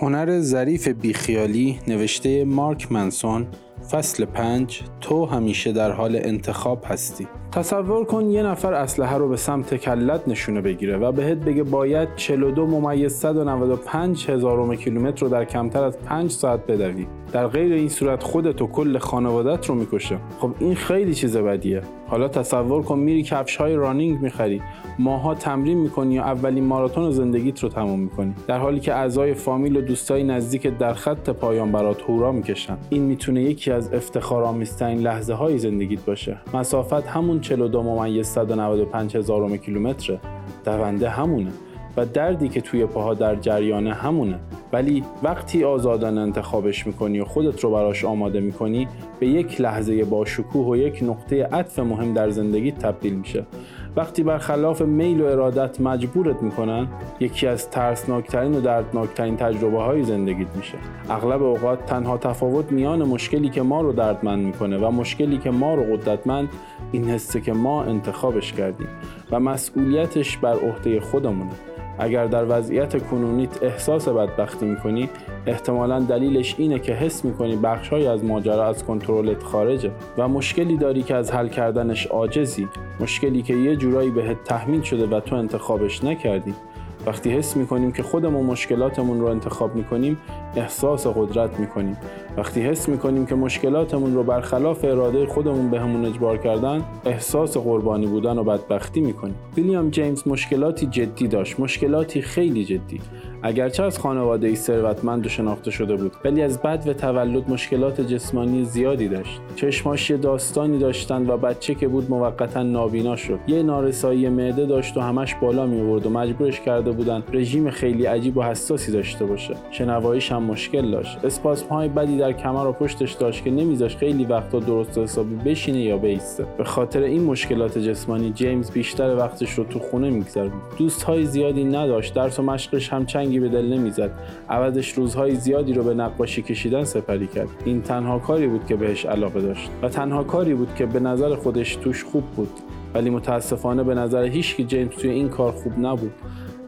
هنر ظریف بیخیالی نوشته مارک منسون فصل پنج تو همیشه در حال انتخاب هستی. تصور کن یه نفر اسلحه رو به سمت کلت نشونه بگیره و بهت بگه باید 42 ممیز 195 هزارم کیلومتر رو در کمتر از 5 ساعت بدوی. در غیر این صورت خودت و کل خانوادت رو می‌کشه. خب این خیلی چیز بدیه. حالا تصور کن میری کفش های رانینگ می‌خری. ماها تمرین می‌کنی و اولین ماراتون زندگیت رو تموم می‌کنی. در حالی که اعضای فامیل و دوستای نزدیک در خط پایان برات هورا می‌کشن. این می‌تونه یکی از افتخارآمیزترین لحظه های زندگیت باشه. مسافت همون 42 ممیز 195 هزارم کیلومتره. دونده همونه. و دردی که توی پاها در جریانه همونه. ولی وقتی آزادانه انتخابش می‌کنی و خودت رو براش آماده می‌کنی به یک لحظه با شکوه و یک نقطه عطف مهم در زندگی تبدیل میشه. وقتی برخلاف میل و ارادت مجبورت می‌کنن یکی از ترسناکترین و دردناکترین تجربه های زندگیت میشه. اغلب اوقات تنها تفاوت میان مشکلی که ما رو دردمند می‌کنه و مشکلی که ما رو قدرتمند این حسه که ما انتخابش کردیم و مسئولیتش بر عهده خودمونه. اگر در وضعیت کنونیت احساس بدبختی می‌کنی احتمالا دلیلش اینه که حس می‌کنی بخشهایی از ماجرا از کنترلت خارجه و مشکلی داری که از حل کردنش عاجزی. مشکلی که یه جورایی بهت تحمیل شده و تو انتخابش نکردی. وقتی حس می‌کنیم که خودمون مشکلاتمون رو انتخاب می‌کنیم احساس قدرت می‌کنیم. وقتی حس می‌کنیم که مشکلاتمون رو برخلاف اراده خودمون به اجبار کردن احساس قربانی بودن و بدبختی می‌کنیم. ویلیام جیمز مشکلاتی جدی داشت مشکلاتی خیلی جدی. اگرچه از خانواده ای ثروتمند و شناخته شده بود ولی از بد و تولد مشکلات جسمانی زیادی داشت. چشماش یه داستانی داشتند و بچه که بود موقتا نابینا شد. یه نارسایی معده داشت و همش بالا می و مجبورش کرده بودن رژیم خیلی عجیب و حساسی داشته باشه. شنواییش هم مشکل داشت. اسپاسم های بدی در کمر و پشتش داشت که نمیذاش خیلی وقتا درست حسابی بشینه یا بیسته. به خاطر این مشکلات جسمانی جیمز بیشتر وقتش رو تو خونه میگذرد دوست های زیادی نداشت. درس و مشقش هم چنگی به دل نمی‌زد. عوضش روزهای زیادی رو به نقاشی کشیدن سپری کرد. این تنها کاری بود که بهش علاقه داشت. و تنها کاری بود که به نظر خودش توش خوب بود. ولی متاسفانه به نظر هیچ که جیمز توی این کار خوب نبود.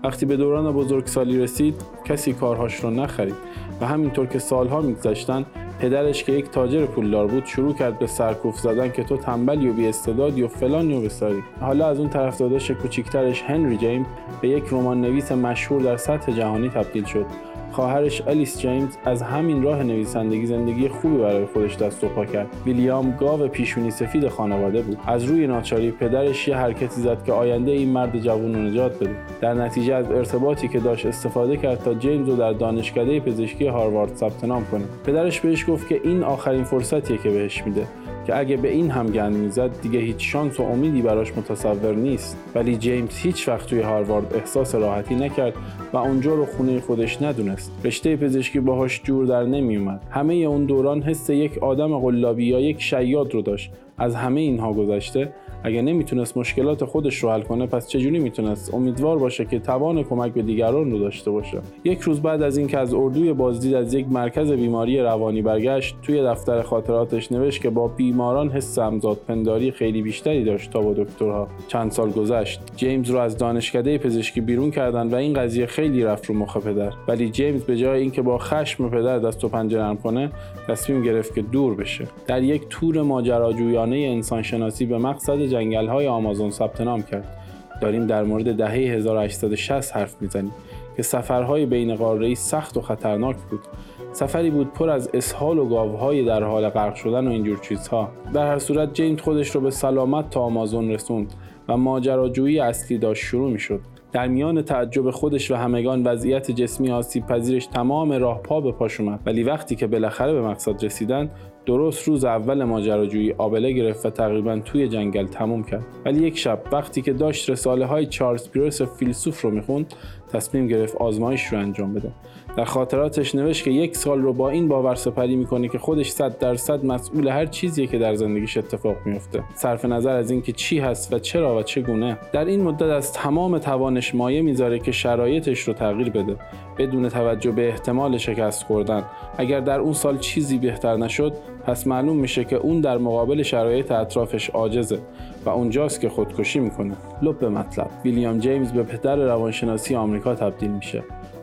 وقتی به دوران بزرگسالی رسید کسی کارهاش رو نخرید و همینطور که سالها میگذشتن پدرش که یک تاجر پولدار بود شروع کرد به سرکوف زدن که تو تنبلی و بیاستعدادی و فلانی و بساری. حالا از اون طرف داداش کوچیکترش هنری جیم به یک رمان نویس مشهور در سطح جهانی تبدیل شد. خواهرش الیس جیمز از همین راه نویسندگی زندگی خوبی برای خودش دست و پا کرد. ویلیام گاو پیشونی سفید خانواده بود. از روی ناچاری پدرش یه حرکتی زد که آینده این مرد جوان رو نجات بده. در نتیجه از ارتباطی که داشت استفاده کرد تا جیمز رو در دانشکده پزشکی هاروارد ثبت نام کنه. پدرش بهش گفت که این آخرین فرصتیه که بهش میده. که اگه به این هم گند می‌زد دیگه هیچ شانس و امیدی براش متصور نیست. ولی جیمز هیچ وقت توی هاروارد احساس راحتی نکرد و اونجا رو خونه خودش ندونست. رشته پزشکی باهاش جور در نمیومد همه اون دوران حس یک آدم قلابی یا یک شیاد رو داشت. از همه اینها گذشته اگه نمی‌تونست مشکلات خودش رو حل کنه پس چجوری می‌تونست امیدوار باشه که توان کمک به دیگران رو داشته باشه؟ یک روز بعد از اینکه از اردوی بازدید از یک مرکز بیماری روانی برگشت توی دفتر خاطراتش نوشت که با بیماران حس همزاد پنداری خیلی بیشتری داشت تا با دکترها. چند سال گذشت. جیمز رو از دانشکده پزشکی بیرون کردن و این قضیه خیلی رفت رو مخ پدر. ولی جیمز به جای اینکه با خشم پدر دست و پنجه نرم کنه تصمیم گرفت که دور بشه. در یک تور ماجراجویانه انسانشناسی به مقصد جنگل های آمازون ثبت نام کرد. داریم در مورد دهه 1860 حرف می‌زنیم که سفرهای بین قاره‌ای سخت و خطرناک بود. سفری بود پر از اسهال و گاوهای در حال غرق شدن و اینجور چیزها. در هر صورت جیمز خودش رو به سلامت تا آمازون رسوند و ماجراجویی اصلی داشت شروع می‌شد. در میان تعجب خودش و همگان وضعیت جسمی آسیب پذیرش تمام راه پا به پاش اومد. ولی وقتی که بالاخره به مقصد رسیدن درست روز اول ماجراجویی آبله گرفت و تقریبا توی جنگل تموم کرد. ولی یک شب وقتی که داشت رساله های چارلز پیرس فیلسوف رو می‌خوند تصمیم گرفت آزمایش رو انجام بده. در خاطراتش نوشت که یک سال رو با این باور سپری می‌کنه که خودش صد درصد مسئول هر چیزیه که در زندگیش اتفاق میفته صرف نظر از اینکه چی هست و چرا و چگونه در این مدت از تمام توانش مایه می‌ذاره که شرایطش رو تغییر بده بدون توجه به احتمال شکست خوردن. اگر در اون سال چیزی بهتر نشد پس معلوم میشه که اون در مقابل شرایط اطرافش عاجزه و اونجاست که خودکشی می‌کنه. لب مطلب ویلیام جیمز به پدر روانشناسی آمریکا تبدیل میشه.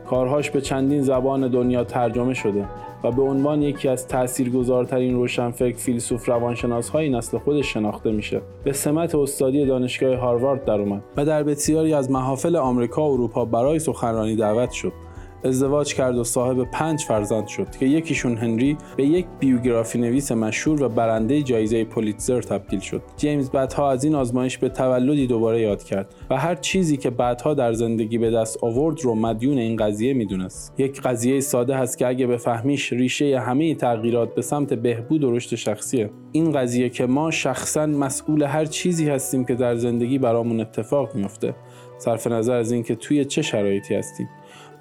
کارهاش به چندین زبان دنیا ترجمه شده و به عنوان یکی از تاثیرگذارترین روشنفکر فیلسوف روانشناس های نسل خودش شناخته میشه. به سمت استادی دانشگاه هاروارد در اومد و در بسیاری از محافل آمریکا و اروپا برای سخنرانی دعوت شد. ازدواج کرد و صاحب پنج فرزند شد که یکیشون هنری به یک بیوگرافی نویس مشهور و برنده جایزه پولیتزر تبدیل شد. جیمز بعدها از این آزمایش به تولدی دوباره یاد کرد و هر چیزی که بعدها در زندگی به دست آورد رو مدیون این قضیه می‌دونست. یک قضیه ساده هست که اگه بفهمیش ریشه همه تغییرات به سمت بهبود و رشد شخصیه. این قضیه که ما شخصا مسئول هر چیزی هستیم که در زندگی برامون اتفاق میفته. صرف نظر از اینکه توی چه شرایطی هستیم.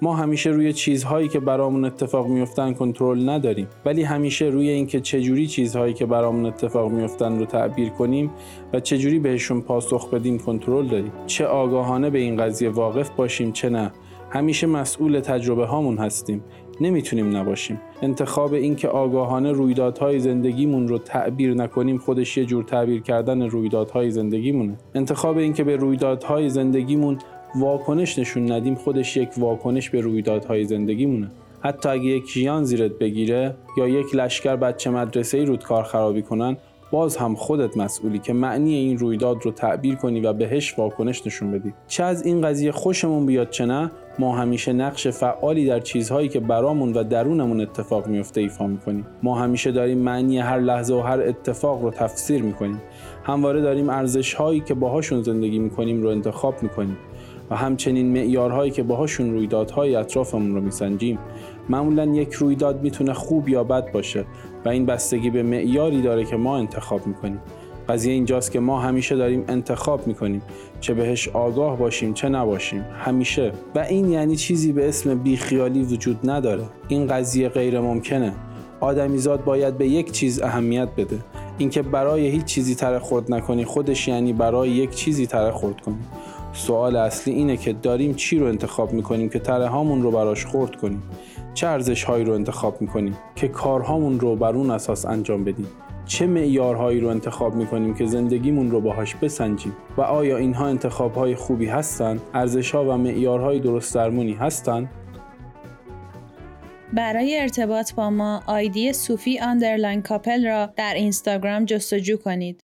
ما همیشه روی چیزهایی که برامون اتفاق میفتن کنترل نداریم. ولی همیشه روی اینکه چجوری چیزهایی که برامون اتفاق میفتن رو تعبیر کنیم و چجوری بهشون پاسخ بدیم کنترل داریم. چه آگاهانه به این قضیه واقف باشیم چه نه. همیشه مسئول تجربه هامون هستیم. نمی‌تونیم نباشیم. انتخاب اینکه آگاهانه رویدادهای زندگیمون رو تعبیر نکنیم خودش یه جور تعبیر کردن رویدادهای زندگیمونه. انتخاب اینکه به رویدادهای زندگیمون واکنش نشون ندیم خودش یک واکنش به رویدادهای زندگیمونه. حتی اگه یک ژیان زیرت بگیره یا یک لشکر بچه مدرسه ای رود کار خرابی کنن باز هم خودت مسئولی که معنی این رویداد رو تعبیر کنی و بهش واکنش نشون بدی. چه از این قضیه خوشمون بیاد چه نه ما همیشه نقش فعالی در چیزهایی که برامون و درونمون اتفاق میفته ایفا می‌کنیم. ما همیشه داریم معنی هر لحظه و هر اتفاق رو تفسیر می‌کنیم. همواره داریم ارزش هایی که باهاشون زندگی می‌کنیم رو انتخاب می‌کنیم. و همچنین معیارهایی که باهاشون رویدادهای اطرافمون رو میسنجیم معمولا یک رویداد می‌تونه خوب یا بد باشه و این بستگی به معیاری داره که ما انتخاب می‌کنیم. قضیه اینجاست که ما همیشه داریم انتخاب می‌کنیم چه بهش آگاه باشیم چه نباشیم. همیشه. و این یعنی چیزی به اسم بیخیالی وجود نداره. این قضیه غیر ممکنه آدمیزاد باید به یک چیز اهمیت بده. اینکه برای هیچ چیزی تره خورد نکنی خودش یعنی برای یک چیزی تره خورد کنی. سوال اصلی اینه که داریم چی رو انتخاب می‌کنیم که تره هامون رو براش خورد کنیم؟ چه ارزش هایی رو انتخاب می‌کنیم که کارهامون رو بر اون اساس انجام بدیم؟ چه معیارهایی رو انتخاب می‌کنیم که زندگیمون رو باهاش بسنجیم؟ و آیا اینها انتخاب های خوبی هستن؟ ارزش ها و معیارهای درست درمونی هستن؟ برای ارتباط با ما ID صوفی underline کاپل را در اینستاگرام جستجو کنید.